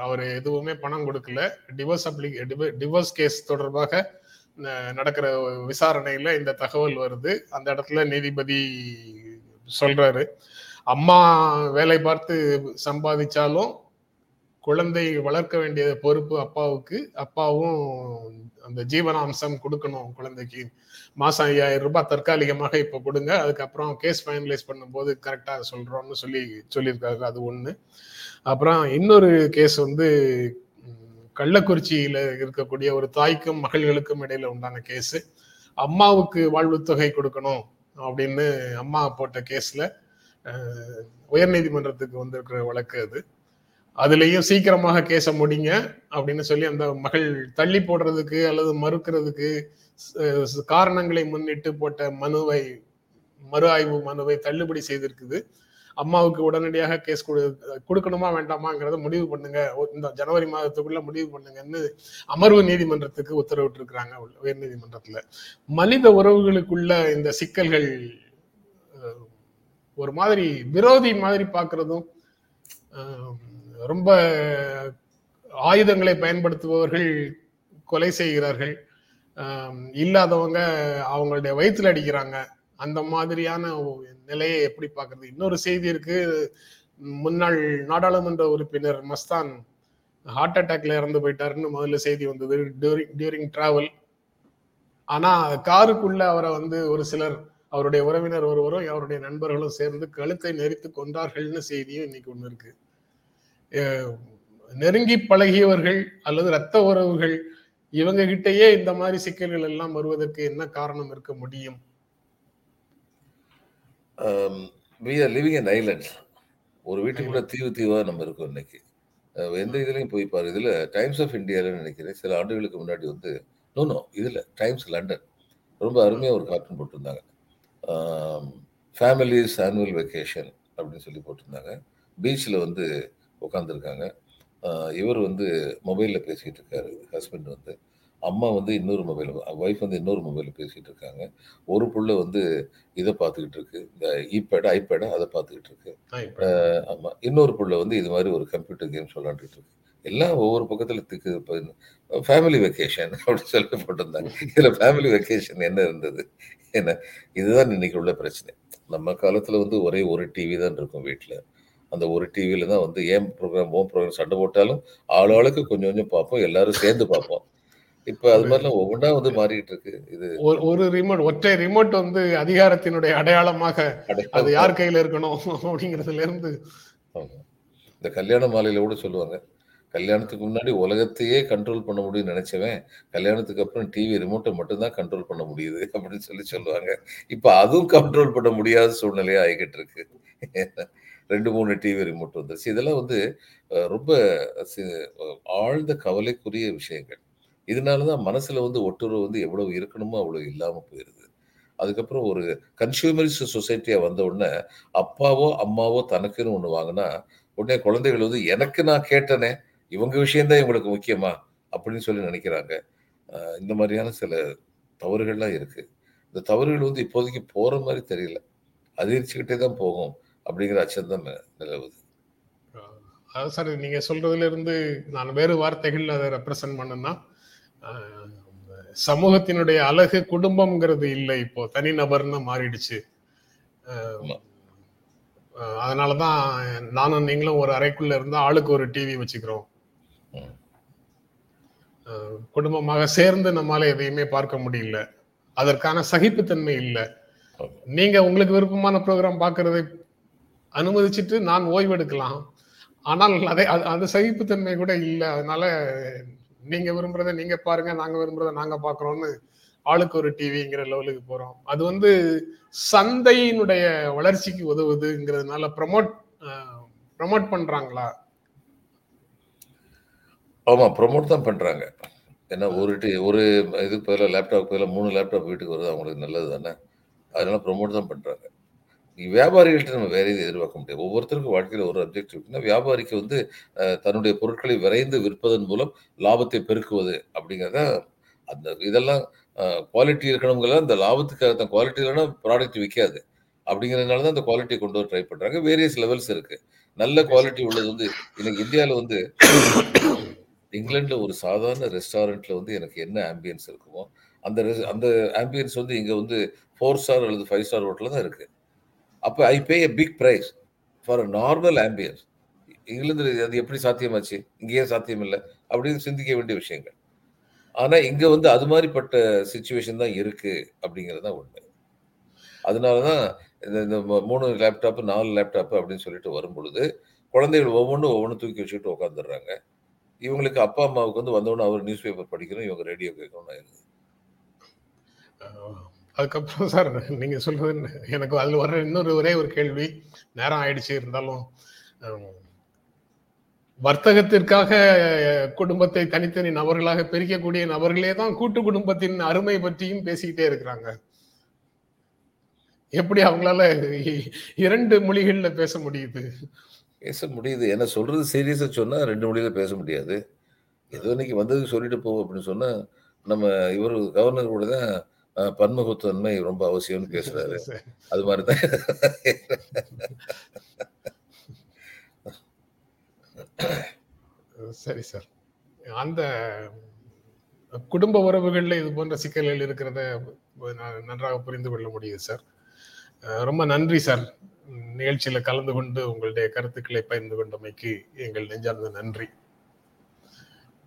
A: அவர் எதுவுமே பணம் கொடுக்கல. டிவோர்ஸ் அப்ளி டிவோர்ஸ் கேஸ் தொடர்பாக ந- நடக்கிற விசாரணையில இந்த தகவல் வருது. அந்த இடத்துல நீதிபதி சொல்றாரு. அம்மா வேலை பார்த்து சம்பாதிச்சாலும் குழந்தை வளர்க்க வேண்டிய பொறுப்பு அப்பாவுக்கு. அப்பாவும் அந்த ஜீவனாம்சம் கொடுக்கணும் குழந்தைக்கு. மாசம் ஐயாயிரம் ரூபாய் தற்காலிகமாக இப்ப கொடுங்க. அதுக்கப்புறம் கேஸ் ஃபைனலைஸ் பண்ணும்போது கரெக்டா சொல்றோம்னு சொல்லி சொல்லியிருக்காங்க அது ஒண்ணு. அப்புறம் இன்னொரு கேஸ் வந்து கள்ளக்குறிச்சியில இருக்கக்கூடிய ஒரு தாய்க்கும் மகள்களுக்கும் இடையில உண்டான கேஸ். அம்மாவுக்கு வாழ்வு தொகை கொடுக்கணும் அப்படின்னு அம்மா போட்ட கேஸ்ல உயர்நீதிமன்றத்துக்கு வந்திருக்கிற வழக்கு அது. அதுலயும் சீக்கிரமாக கேச முடிங்க அப்படின்னு சொல்லி அந்த மகள் தள்ளி போடுறதுக்கு அல்லது மறுக்கிறதுக்கு காரணங்களை முன்னிட்டு போட்ட மனுவை மறு ஆய்வு மனுவை தள்ளுபடி செய்திருக்குது. அம்மாவுக்கு உடனடியாக கேஸ் கொடு கொடுக்கணுமா வேண்டாமாங்கிறத முடிவு பண்ணுங்க. இந்த ஜனவரி மாதத்துக்குள்ள முடிவு பண்ணுங்கன்னு அமர்வு நீதிமன்றத்துக்கு உத்தரவிட்டு இருக்கிறாங்க உயர் நீதிமன்றத்துல மனித உறவுகளுக்குள்ள இந்த சிக்கல்கள் ஒரு மாதிரி விரோதி மாதிரி பாக்குறதும் ரொம்ப ஆயுதங்களை பயன்படுத்துபவர்கள் கொலை செய்கிறார்கள். இல்லாதவங்க அவங்களுடைய வயிற்றுல அடிக்கிறாங்க. அந்த மாதிரியான நிலையை எப்படி பார்க்கிறது? இன்னொரு செய்தி இருக்கு. முன்னாள் நாடாளுமன்ற உறுப்பினர் மஸ்தான் ஹார்ட் அட்டாக்ல இறந்து போயிட்டாருன்னு முதல்ல செய்தி வந்தது டியூரிங் டியூரிங் டிராவல் ஆனா காருக்குள்ள அவரை வந்து ஒரு சிலர் அவருடைய உறவினர் ஒருவரும் அவருடைய நண்பர்களும் சேர்ந்து கழுத்தை நெரித்து கொண்டார்கள்னு செய்தியும் இன்னைக்கு ஒண்ணு இருக்கு. நெருங்கி பழகியவர்கள் அல்லது இரத்த உறவுகள் இவங்க கிட்டயே இந்த மாதிரி சிக்கல்கள் எல்லாம் வருவதற்கு என்ன காரணம் இருக்க முடியும்?
B: We are living in islands ஒரு வீட்டுக்குள்ள தீவு தீவா நம்ம இருக்கோம் இன்னைக்கு. எந்த இதுலையும் போய் பாரு. இதுல டைம்ஸ் ஆஃப் இந்தியால நினைக்கிறேன். சில ஆண்டுகளுக்கு முன்னாடி வந்து நோ நோ இதுல டைம்ஸ் லண்டன் ரொம்ப அருமையா ஒரு கார்ட்டூன் போட்டிருந்தாங்க. ஃபேமிலிஸ் ஆனுவல் வெக்கேஷன் அப்படின்னு சொல்லி போட்டிருந்தாங்க. பீச்சில் வந்து உட்காந்துருக்காங்க இவர் வந்து மொபைலில் பேசிக்கிட்டு இருக்காரு ஹஸ்பண்ட் வந்து. அம்மா வந்து இன்னொரு மொபைல் ஒய்ஃப் வந்து இன்னொரு மொபைலில் பேசிகிட்டு இருக்காங்க. ஒரு புள்ள வந்து இதை பார்த்துக்கிட்டு இருக்கு இந்த ஈபேட் ஐபேடை அதை பார்த்துக்கிட்டு இருக்கு. ஆமாம் இன்னொரு புள்ள வந்து இது மாதிரி ஒரு கம்ப்யூட்டர் கேம்ஸ் விளாண்டுட்டு இருக்கு. எல்லாம் ஒவ்வொரு பக்கத்தில் திக்கு ஃபேமிலி வெக்கேஷன் அப்படின்னு சொல்லி போட்டிருந்தாங்க. இதில் ஃபேமிலி வெக்கேஷன் என்ன இருந்தது? என்ன? இதுதான் இன்னைக்கு உள்ள பிரச்சனை. நம்ம காலத்தில் வந்து ஒரே ஒரு டிவி தான் இருக்கும் வீட்டில் அந்த ஒரு டிவியில் தான் வந்து ஏன் ப்ரோக்ராம் ஓம் ப்ரோக்ராம் சண்டை போட்டாலும் ஆள் ஆளுக்கு கொஞ்சம் கொஞ்சம் பார்ப்போம் எல்லாரும் சேர்ந்து பார்ப்போம். இப்போ அது மாதிரிலாம் ஒவ்வொன்றா வந்து மாறிட்டு இருக்கு. இது
A: ஒரு- ரிமோட் ஒற்றை ரிமோட் வந்து அதிகாரத்தினுடைய அடையாளமாக அது யார் கையில இருக்கணும் அப்படிங்கறதுல இருந்து.
B: இந்த கல்யாண மாலையில கூட சொல்லுவாங்க கல்யாணத்துக்கு முன்னாடி உலகத்தையே கண்ட்ரோல் பண்ண முடியும்னு நினைச்சவன் கல்யாணத்துக்கு அப்புறம் டிவி ரிமோட்டை மட்டும்தான் கண்ட்ரோல் பண்ண முடியுது அப்படின்னு சொல்லி சொல்லுவாங்க. இப்ப அதுவும் கண்ட்ரோல் பண்ண முடியாத சூழ்நிலையா ஆகிக்கிட்டு இருக்கு. ரெண்டு மூணு டிவி ரிமோட் வந்துருச்சு. இதெல்லாம் வந்து ரொம்ப ஆழ்ந்த கவலைக்குரிய விஷயங்கள். இதனால தான் மனசில் வந்து ஒட்டுறவு வந்து எவ்வளவு இருக்கணுமோ அவ்வளோ இல்லாமல் போயிடுது அதுக்கப்புறம் ஒரு கன்சியூமரிஸ்ட் சொசைட்டியாக வந்த உடனே அப்பாவோ அம்மாவோ தனக்குன்னு ஒன்று வாங்கினா உடனே குழந்தைகள் வந்து எனக்கு நான் கேட்டனே இவங்க விஷயந்தான் இவங்களுக்கு முக்கியமா? அப்படின்னு சொல்லி நினைக்கிறாங்க. இந்த மாதிரியான சில தவறுகள்லாம் இருக்குது இந்த தவறுகள் வந்து இப்போதைக்கு போகிற மாதிரி தெரியல. அதிகரிச்சுக்கிட்டே தான் போகும். அப்படிங்கிற அச்சம் நிலவுது.
A: அதாவது சார் நீங்க சொல்றதுல இருந்து நான் வேறு வார்த்தைகள் அதை ரெப்ரசன்ட் பண்ணேன்னா ஆஹ், சமூகத்தினுடைய அழகு குடும்பம்ங்கிறது இல்லை இப்போ. தனிநபர்னு மாறிடுச்சு. அதனாலதான் நானும் நீங்களும் ஒரு அறைக்குள்ள இருந்தா ஆளுக்கு ஒரு டிவி வச்சுக்கிறோம். குடும்பமாக சேர்ந்து நம்மால எதையுமே பார்க்க முடியல. அதற்கான சகிப்புத்தன்மை இல்லை. நீங்க உங்களுக்கு விருப்பமான ப்ரோக்ராம் பார்க்கறதை அனுமதிச்சுட்டு நான் ஓய்வெடுக்கலாம். ஆனால் அதை அது- அந்த சகிப்புத்தன்மை கூட இல்லை. அதனால நீங்க விரும்புறதை நீங்க பாருங்க நாங்க விரும்புறதை நாங்க பார்க்கறோம்னு ஆளுக்கு ஒரு டிவிங்கிற லெவலுக்கு போறோம். அது வந்து சந்தையினுடைய வளர்ச்சிக்கு உதவுதுங்கிறதுனால ப்ரமோட் ப்ரமோட் பண்றாங்களா?
B: ஆமா ப்ரொமோட் தான் பண்றாங்க. ஏன்னா ஒரு டி ஒரு இதுக்கு பதிலாக லேப்டாப் பதிலாக மூணு லேப்டாப் வீட்டுக்கு வருது அவங்களுக்கு நல்லது தானே அதனால ப்ரொமோட் தான் பண்றாங்க. வியாபாரிகள்ட்ட நம்ம வேற எதுவும் எதிர்பார்க்க முடியாது. ஒவ்வொருத்தருக்கும் வாழ்க்கையில் ஒரு அப்ஜெக்டிவ் இருக்குன்னா வியாபாரிக்கு வந்து தன்னுடைய பொருட்களை விரைந்து விற்பதன் மூலம் லாபத்தை பெருக்குவது அப்படிங்கிறத அந்த இதெல்லாம் குவாலிட்டி இருக்கணுங்கிறத அந்த லாபத்துக்காக தான் குவாலிட்டி இல்லைன்னா ப்ராடக்ட் விற்காது அப்படிங்கிறதுனால தான் அந்த குவாலிட்டி கொண்டு வர ட்ரை பண்ணுறாங்க வேரியஸ் லெவல்ஸ் இருக்குது நல்ல குவாலிட்டி உள்ளது வந்து இன்னைக்கு இந்தியாவில் வந்து இங்கிலாண்டில் ஒரு சாதாரண ரெஸ்டாரண்ட்டில் வந்து எனக்கு என்ன ஆம்பியன்ஸ் இருக்குமோ அந்த அந்த ஆம்பியன்ஸ் வந்து இங்கே வந்து ஃபோர் ஸ்டார் அல்லது ஃபைவ் ஸ்டார் ஹோட்டலில் தான் இருக்குது அப்போ I pay a big price for a normal ambience England அது எப்படி சாத்தியமாச்சு? இங்கேயே சாத்தியம் இல்லை அப்படின்னு சிந்திக்க வேண்டிய விஷயங்கள். ஆனால் இங்கே வந்து அது மாதிரிப்பட்ட சுச்சுவேஷன் தான் இருக்குது அப்படிங்கிறது தான் உண்மை. அதனால தான் இந்த இந்த மூணு லேப்டாப்பு நாலு லேப்டாப்பு அப்படின்னு சொல்லிட்டு வரும் பொழுது குழந்தைகள் ஒவ்வொன்றும் ஒவ்வொன்றும் தூக்கி வச்சுக்கிட்டு உட்காந்துடுறாங்க இவங்களுக்கு அப்பா அம்மாவுக்கு வந்து வந்தவொடனே அவர் நியூஸ் பேப்பர் படிக்கணும் இவங்க ரேடியோ கேட்கணும் ஆயிருது
A: அதுக்கப்புறம் சார் நீங்க சொல்றது எனக்கு அதுல வர இன்னொரு ஒரே ஒரு கேள்வி நேரம் ஆயிடுச்சு இருந்தாலும் வர்த்தகத்திற்காக குடும்பத்தை தனித்தனி நபர்களாக பிரிக்கக்கூடிய நபர்களே தான் கூட்டு குடும்பத்தின் அருமை பற்றியும் பேசிக்கிட்டே இருக்கிறாங்க. எப்படி அவங்களால இரண்டு மொழிகள்ல பேச முடியுது?
B: பேச முடியுது. என்ன சொல்றது? சீரியஸா சொன்னா ரெண்டு மொழியில பேச முடியாது. ஏதோ இன்னைக்கு வந்ததுக்கு சொல்லிட்டு போவோம் அப்படின்னு சொன்னா நம்ம இவர் கவர்னர் கூட தான் பன்முகத்தன்மை ரொம்ப அவசியம்னு பேசுறாரு. அது மாதிரி தான்
A: சரி சார். அந்த குடும்ப உறவுகள்ல இது போன்ற சிக்கல்கள் இருக்கிறத நன்றாக புரிந்து கொள்ள முடியுது சார். ரொம்ப நன்றி சார். நிகழ்ச்சியில கலந்து கொண்டு உங்களுடைய கருத்துக்களை பகிர்ந்து கொண்டமைக்கு எங்கள் நெஞ்சார்ந்த நன்றி.